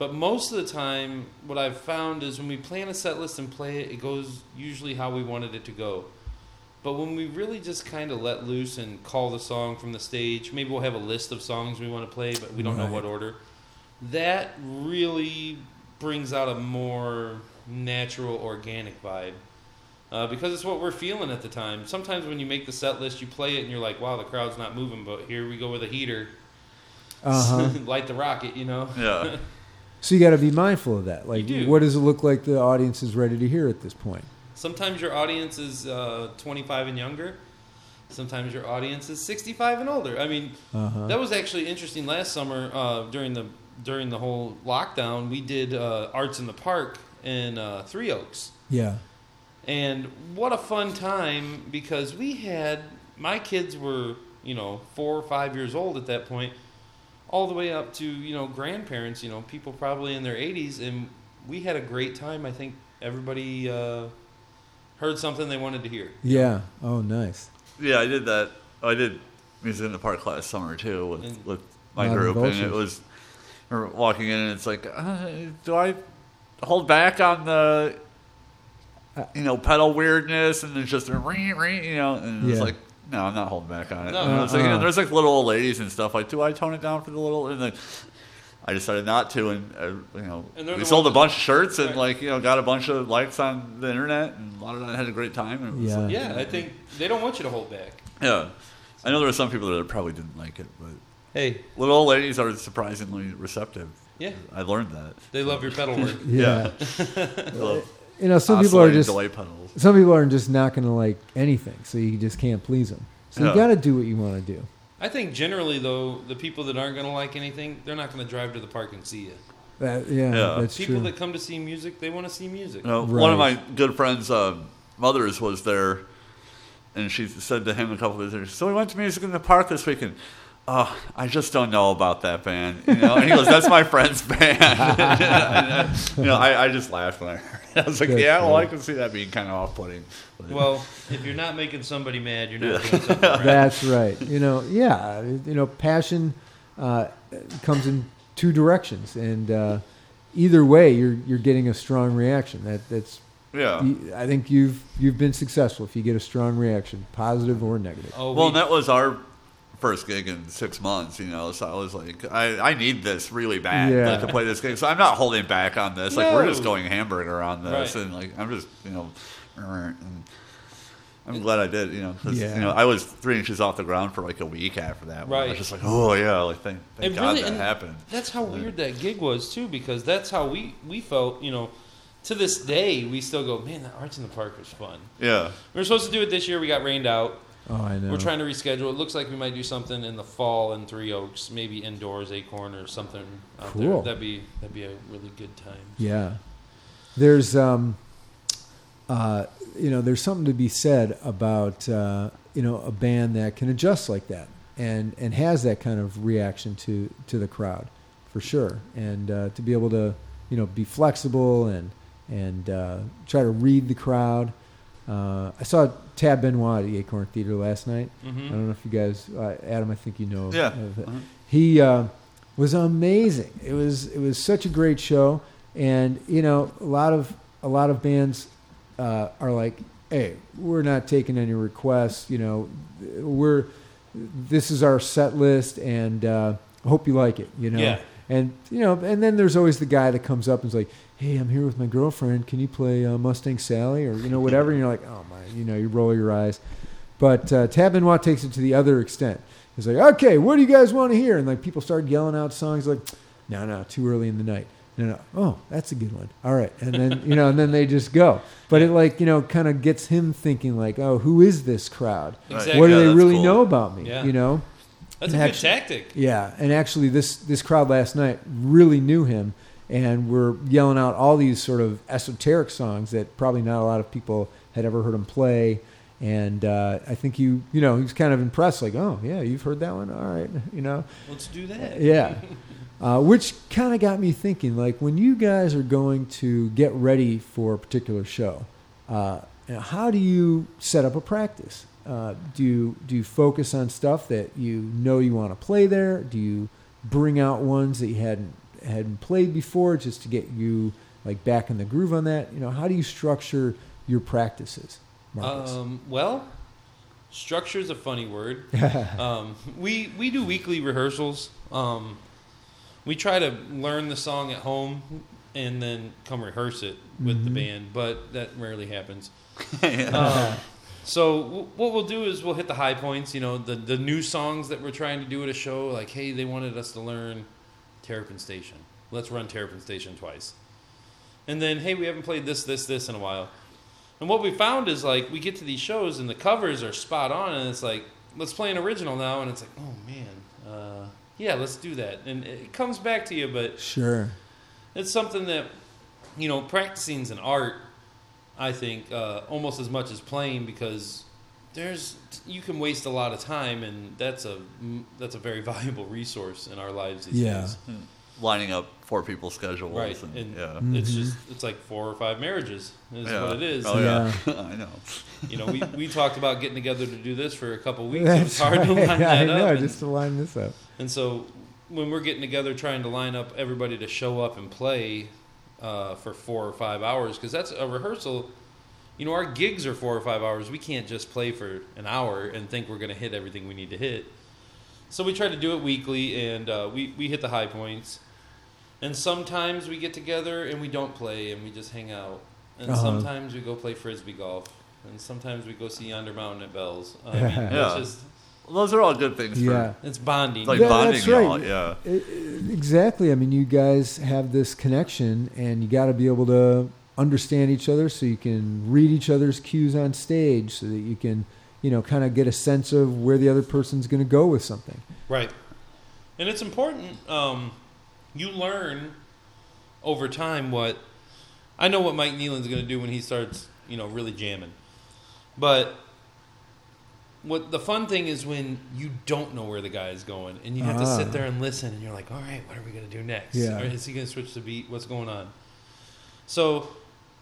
But most of the time, what I've found is when we plan a set list and play it, it goes usually how we wanted it to go. But when we really just kind of let loose and call the song from the stage, maybe we'll have a list of songs we want to play, but we don't know what order. That really brings out a more natural, organic vibe. Uh, because it's what we're feeling at the time. Sometimes when you make the set list, you play it and you're like, wow, the crowd's not moving, but here we go with a heater. Uh huh. Light the rocket, you know? Yeah. so you got to be mindful of that. Like, what does it look like the audience is ready to hear at this point? Sometimes your audience is uh, 25 and younger. Sometimes your audience is 65 and older. I mean, Uh huh. that was actually interesting. Last summer, uh, during the during the whole lockdown, we did uh, arts in the park in uh, Three Oaks, Yeah. and what a fun time because we had my kids were you know four or five years old at that point, all the way up to you know grandparents, you know people probably in their 80s, and we had a great time. I think everybody uh, heard something they wanted to hear. Yeah. Oh, nice. Yeah, I did that. I did music in the park last summer too with And- with my Loud group, and it was we're walking in, and it's like, uh, do I hold back on the Uh, you know pedal weirdness, and it's just a ring, ring, you know, and it's Yeah. like. No, I'm not holding back on it. No. And it's like, you know, Uh-uh. there's like little old ladies and stuff. Like, do I tone it down for the little? And then I decided not to, and uh, you know, And we the sold a bunch of shirts and like you know got a bunch of likes on the internet, and a lot of them had a great time. And it was Yeah. like- Yeah, I think they don't want you to hold back. yeah. I know there were some people that probably didn't like it, but Hey, little old ladies are surprisingly receptive. yeah, I learned that. they love your pedal work. Yeah. I love You know, some people are just delay pedals. some people are just not going to like anything, so you just can't please them. So Yeah. you got to do what you want to do. I think generally though, the people that aren't going to like anything, they're not going to drive to the park and see you. That, yeah, Yeah. that's People true. that come to see music, they want to see music. You know, One of Right. my good friends' uh, mothers was there, and she said to him a couple of days later, "So we went to music in the park this weekend." Oh, I just don't know about that band, you know. And he goes, "That's my friend's band." you know, I, I just laughed when I heard it. I was like, "Yeah, well, I can see that being kind of off-putting." Well, if you're not making somebody mad, you're not doing something right. That's right. You know, yeah. You know, passion uh, comes in two directions, and uh, either way, you're you're getting a strong reaction. That that's. yeah. I think you've you've been successful if you get a strong reaction, positive or negative. Oh, Well, we- that was our first gig in six months, you know. So I was like, I, I need this really bad Yeah. like, to play this gig. So I'm not holding back on this. Like we're just going hamburger on this, Right. and like I'm just you know, and I'm glad I did. You know, 'cause, Yeah. you know, I was three inches off the ground for like a week after that. Right. I was just like, oh yeah, like thank, thank God really- that happened. That's how weird that gig was too, because that's how we we felt. You know, to this day, we still go, man, that Arts in the Park was fun. Yeah. We were supposed to do it this year. We got rained out. Oh, I know. We're trying to reschedule. It looks like we might do something in the fall in Three Oaks, maybe indoors, Acorn or something out there. Cool. That'd be that'd be a really good time. Yeah. There's um uh you know, there's something to be said about uh you know, a band that can adjust like that and and has that kind of reaction to to the crowd for sure. And uh to be able to, you know, be flexible and and uh try to read the crowd. Uh I saw Tab Benoit at the Acorn Theater last night. I Mm-hmm. don't know if you guys uh, Adam, I think you know Yeah. of it Uh-huh. he uh, was amazing. It was it was such a great show, and you know a lot of a lot of bands uh, are like, hey, we're not taking any requests. You know, we're this is our set list, and uh, I hope you like it. You know, Yeah. And you know, and then there's always the guy that comes up and is like, hey, I'm here with my girlfriend. Can you play uh, Mustang Sally or you know whatever? And you're like, oh my, you know, you roll your eyes. But uh, Tab Benoit takes it to the other extent. He's like, okay, what do you guys want to hear? And like people start yelling out songs like, no, no, too early in the night. No, no, oh, that's a good one. All right, and then you know, and then they just go. But it like you know, kind of gets him thinking like, oh, who is this crowd? Exactly. What do Yeah, they really cool. know about me? Yeah. You know? That's a And good tactic. Yeah, and actually, this this crowd last night really knew him, and were yelling out all these sort of esoteric songs that probably not a lot of people had ever heard him play. And uh, I think you you know he was kind of impressed, like, oh yeah, you've heard that one, all right, you know, Let's do that. yeah. Uh, which kind of got me thinking, like when you guys are going to get ready for a particular show, uh, how do you set up a practice? Uh, do you do you focus on stuff that you know you want to play there? Do you bring out ones that you hadn't hadn't played before just to get you like back in the groove on that? You know, how do you structure your practices, Marcus? Um, well, structure is a funny word. um, we we do weekly rehearsals. Um, we try to learn the song at home and then come rehearse it with the Mhm. band, but that rarely happens. Yeah. Um, so w- what we'll do is we'll hit the high points. You know, the the new songs that we're trying to do at a show. Like, hey, they wanted us to learn Terrapin Station. Let's run Terrapin Station twice. And then, hey, we haven't played this, this, this in a while. And what we found is like we get to these shows and the covers are spot on, and it's like let's play an original now, and it's like, oh man, uh, yeah, let's do that. And it comes back to you, but sure. it's something that you know practicing's an art i think uh, almost as much as playing because there's you can waste a lot of time and that's a that's a very valuable resource in our lives these Yeah. days Lining up four people's schedules. Right, And, and- yeah. it's Mhm. just it's like four or five marriages is yeah. what it is Oh yeah, I know. you know we, we talked about getting together to do this for a couple weeks it That's was hard to line I that know, up and, just to line this up. and so when we're getting together trying to line up everybody to show up and play uh, for four or five hours because that's a rehearsal. You know, our gigs are four or five hours. We can't just play for an hour and think we're going to hit everything we need to hit. So we try to do it weekly, and uh, we we hit the high points. And sometimes we get together and we don't play and we just hang out. And Uh-huh. sometimes we go play frisbee golf. And sometimes we go see Yonder Mountain at Bell's. I mean, Yeah. it's just Those are all good things. Yeah. it's bonding. For, like Yeah, bonding. that's right. y'all, Yeah. I- I- Exactly. I mean, you guys have this connection, and you got to be able to understand each other so you can read each other's cues on stage, so that you can, you know, kind of get a sense of where the other person's going to go with something. Right. And it's important. Um, you learn over time what I know what Mike Nealon's going to do when he starts, you know, really jamming. But what the fun thing is when you don't know where the guy is going and you have to Ah. sit there and listen and you're like, all right, what are we going to do next? Yeah. Or is he going to switch the beat? What's going on? So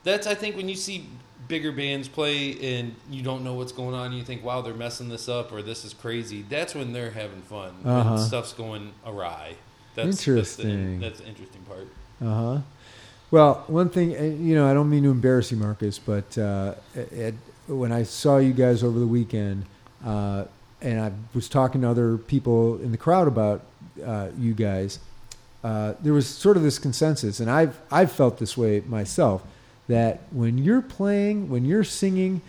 that's I think when you see bigger bands play and you don't know what's going on, you think, "Wow, they're messing this up," or "This is crazy." That's when they're having fun. Uh-huh. When stuff's going awry. That's Interesting. That's the, that's the interesting part. Uh huh. Well, one thing, uh, you know, I don't mean to embarrass you, Marcus, but uh, at, when I saw you guys over the weekend, uh, and I was talking to other people in the crowd about uh, you guys, uh, there was sort of this consensus, and I've I've felt this way myself, that when you're playing, when you're singing,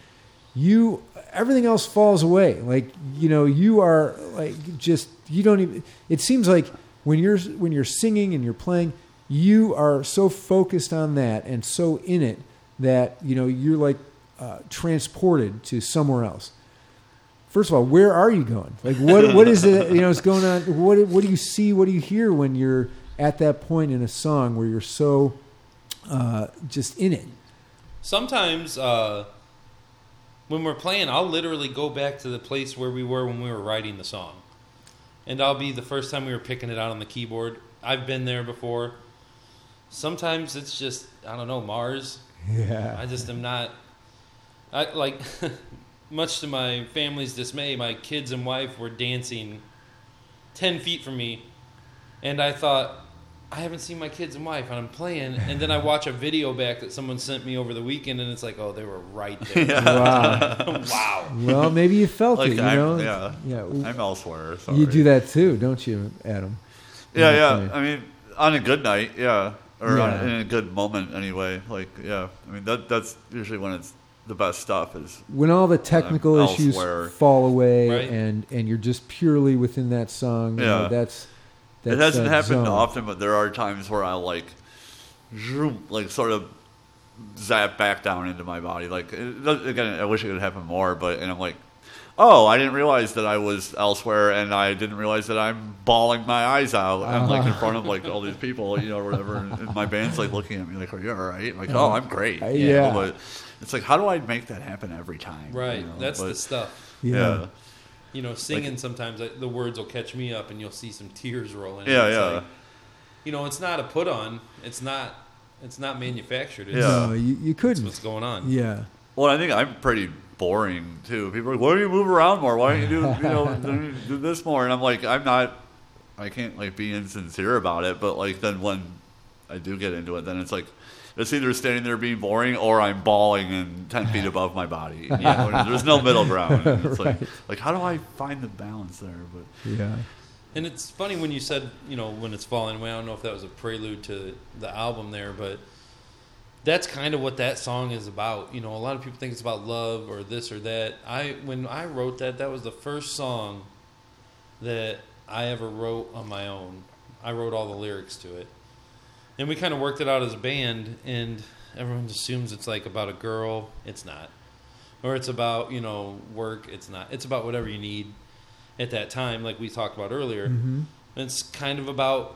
you everything else falls away. Like you know, you are like just you don't even. It seems like when you're when you're singing and you're playing, you are so focused on that and so in it that you know you're like uh, transported to somewhere else. First of all, where are you going? Like what what is it you know is going on? What what do you see? What do you hear when you're at that point in a song where you're so uh, just in it? Sometimes uh, when we're playing, I'll literally go back to the place where we were when we were writing the song, and I'll be the first time we were picking it out on the keyboard. I've been there before. Sometimes it's just I don't know Mars. Yeah. I just am not. I like, much to my family's dismay, my kids and wife were dancing ten feet from me, and I thought, I haven't seen my kids and wife, and I'm playing, and then I watch a video back that someone sent me over the weekend, and it's like, oh, they were right there. Wow. wow. Well, maybe you felt Like it. You I'm, know. yeah, Yeah. I'm elsewhere. Sorry. You do that too, don't you, Adam? Yeah, yeah. Okay. I mean, on a good night, yeah, or Yeah. On, in a good moment, anyway. Like, yeah. I mean, that that's usually when it's the best stuff. Is when all the technical Um, issues elsewhere. fall away Right. and and you're just purely within that song you know, Yeah. that's, that's it hasn't that happened zone. often, but there are times where I like, zoom, like sort of zap back down into my body. Like it, again, I wish it could happen more, but and I'm like, oh, I didn't realize that I was elsewhere, and I didn't realize that I'm bawling my eyes out. I'm like in front of like all these people, you know, whatever, and, and my band's like looking at me like, are you all right? Like, oh, I'm great. Uh, you yeah. know, but it's like, how do I make that happen every time? Right. you know? That's the stuff. yeah, yeah. You know, singing sometimes the words will catch me up, and you'll see some tears rolling. Yeah, It's yeah. like, you know, it's not a put on. It's not. It's not manufactured. It's, Yeah. no you, you couldn't what's going on. yeah Well, I think I'm pretty boring too. People are like, "Why don't you move around more? Why don't you do you know do- do this more?" And I'm like, I'm not. I can't like be insincere about it, but like then when I do get into it, then it's like it's either standing there being boring or I'm bawling and ten feet above my body. You know, there's no middle ground. And it's like, like how do I find the balance there? But yeah And it's funny when you said, you know, when it's falling away. I don't know if that was a prelude to the album there, but that's kind of what that song is about. You know, a lot of people think it's about love or this or that. I when I wrote that, that was the first song that I ever wrote on my own. I wrote all the lyrics to it. And we kind of worked it out as a band and everyone assumes it's like about a girl. It's not. Or it's about, you know, work. It's not. It's about whatever you need at that time, like we talked about earlier. hmm It's kind of about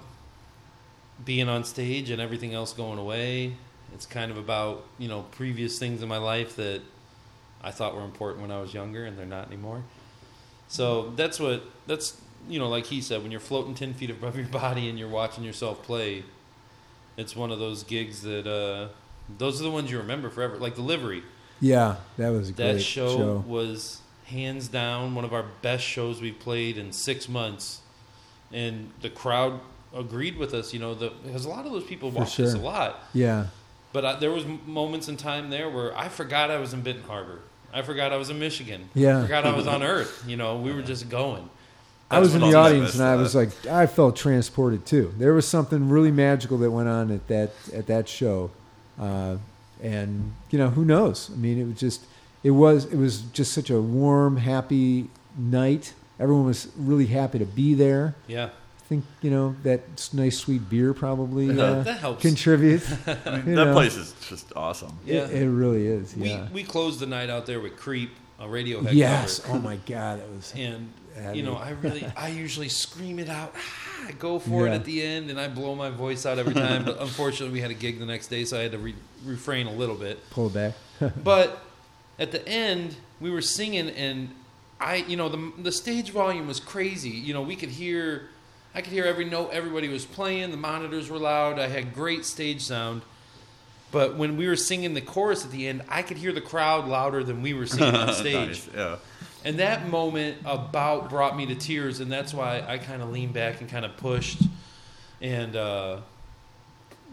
being on stage and everything else going away. It's kind of about, you know, previous things in my life that I thought were important when I was younger and they're not anymore. So that's what, that's, you know, like he said, when you're floating 10 feet above your body and you're watching yourself play, it's one of those gigs that, uh, those are the ones you remember forever. Like the livery. yeah that was a That great show, show, was hands down one of our best shows we played in six months. and the crowd agreed with us. You know, the, because a lot of those people watch us a lot. Yeah. But I, there was moments in time there where I forgot I was in Benton Harbor. I forgot I was in Michigan. Yeah. I forgot I was on Earth. You know, we were just going. I was in the audience and I was like, I felt transported too. There was something really magical that went on at that at that show, uh, and you know, who knows? I mean, it was just, it was, it was just such a warm, happy night. Everyone was really happy to be there. Yeah. I think you know that nice sweet beer probably uh, that helps. contributes. I mean, that know. place is just awesome. Yeah. it, it really is. Yeah. We we closed the night out there with Creep, a Radiohead yes. cover. Oh my God, it was. And. You know, I really, I usually scream it out. Ah, I go for it at the end, and I blow my voice out every time. But unfortunately, we had a gig the next day, so I had to re- refrain a little bit. Pull back. But at the end, we were singing, and I, you know, the the stage volume was crazy. You know, we could hear, I could hear every note everybody was playing. The monitors were loud. I had great stage sound. But when we were singing the chorus at the end, I could hear the crowd louder than we were singing on stage. Nice, Yeah. And that moment about brought me to tears, and that's why I kind of leaned back and kind of pushed, and uh,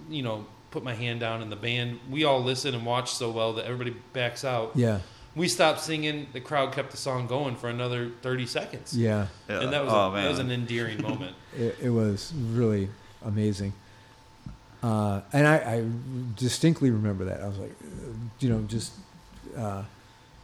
you know, put my hand down. And the band, we all listen and watch so well that everybody backs out. Yeah. We stopped singing. The crowd kept the song going for another thirty seconds. Yeah. yeah. And that was oh, a, man. that was an endearing moment. It, it was really amazing. Uh, and I, I distinctly remember that. I was like, uh, you know, just uh,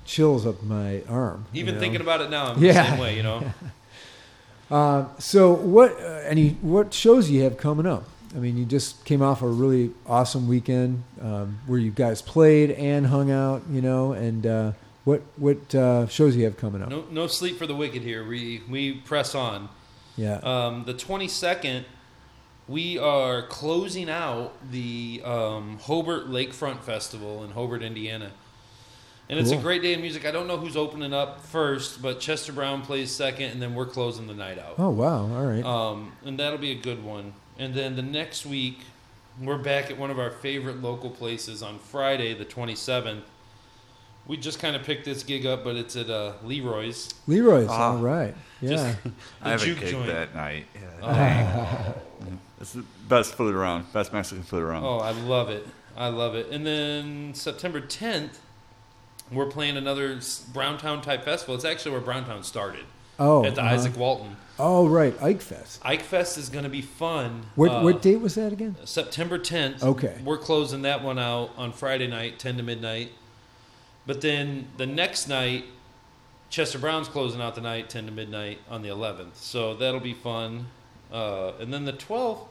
chills up my arm. you Even know? thinking about it now, I'm Yeah. the same way. You know, Uh, so what? Uh, any what shows you have coming up? I mean, you just came off a really awesome weekend um, where you guys played and hung out. You know, and uh, what what uh, shows you have coming up? no, no sleep for the wicked here. We we press on. Yeah. Um, the 22nd, we are closing out the um, Hobart Lakefront Festival in Hobart, Indiana. And it's a great day of music. I don't know who's opening up first, but Chester Brown plays second, and then we're closing the night out. oh wow! All right. Um, and that'll be a good one. And then the next week, we're back at one of our favorite local places on Friday, the 27th. We just kind of picked this gig up, but it's at uh, Leroy's. Leroy's. Ah. all right. Yeah. Just- I have a juke cake joint. that night. Yeah, Oh. dang. it's the best food around. Best Mexican food around. Oh, I love it. I love it. And then September 10th, we're playing another Browntown type festival. It's actually where Browntown started oh. at the uh-huh. Izaak Walton. Oh right, Ike Fest. Ike Fest is going to be fun. What Uh, what date was that again? September 10th. Okay. We're closing that one out on Friday night, 10 to midnight. But then the next night, Chester Brown's closing out the night, 10 to midnight on the 11th. So that'll be fun. Uh, and then the 12th,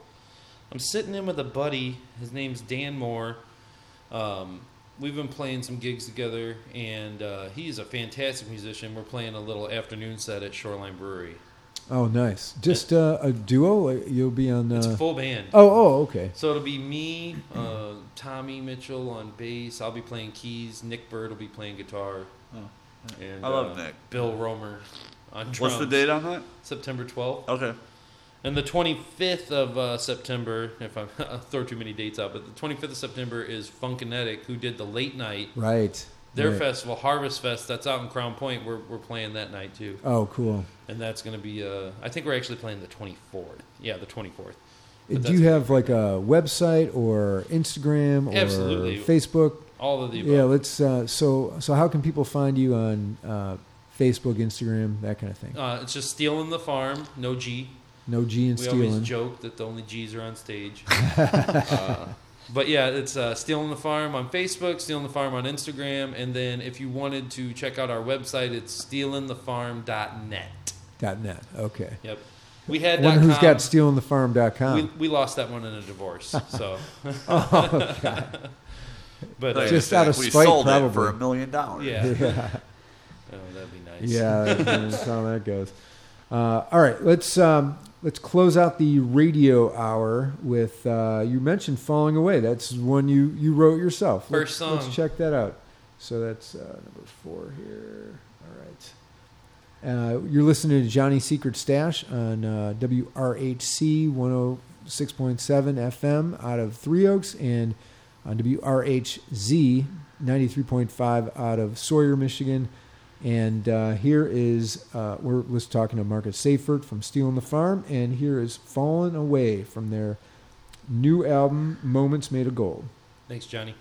I'm sitting in with a buddy. His name's Dan Moore. Um, we've been playing some gigs together, and uh, he's a fantastic musician. We're playing a little afternoon set at Shoreline Brewery. Oh, nice. Just uh, a duo. You'll be on. It's Uh, full band. oh, oh, okay. So it'll be me, uh, Tommy Mitchell on bass. I'll be playing keys. Nick Bird will be playing guitar. Oh, And, I love uh, Nick. Bill Romer on drums. What's the date on that? September 12th. Okay. And the 25th of uh, September, if I I'll throw too many dates out, but the 25th of September is Funkinetic, who did the late night. Right. Their right. festival, Harvest Fest, that's out in Crown Point. We're, we're playing that night too. Oh, cool. And that's going to be, uh, I think we're actually playing the 24th. Yeah, the 24th. But Do you have like a website or Instagram or Absolutely. Facebook? All of the above. Yeah. Let's. Uh, so so how can people find you on uh, Facebook, Instagram, that kind of thing? Uh, it's just stealing the farm, no G. No G and we always joke that the only G's are on stage. uh, but yeah, it's uh, Stealing the Farm on Facebook, Stealing the Farm on Instagram, and then if you wanted to check out our website, it's stealingthefarm.net. Dot net. Okay. Yep. We had Wonder dot who's com. got stealingthefarm.com. we, we lost that one in a divorce, so. oh God. but uh, Just out of we spite, sold it probably. for a million dollars. yeah. yeah. Oh, that'd be nice. Yeah, that's how that goes. Uh, all right, let's um, let's close out the radio hour with uh, you mentioned "Falling Away." That's one you you wrote yourself. First let's, Let's check that out. So that's uh, number four here. All right. Uh, you're listening to Johnny Secret Stash on uh, WRHC 106.7 FM out of Three Oaks and on WRHZ 93.5 out of Sawyer, Michigan and uh, here is, uh, we're, was talking to Marcus Seifert from Stealing the Farm, and here is Falling Away from their new album, Moments Made of Gold. Thanks, Johnny.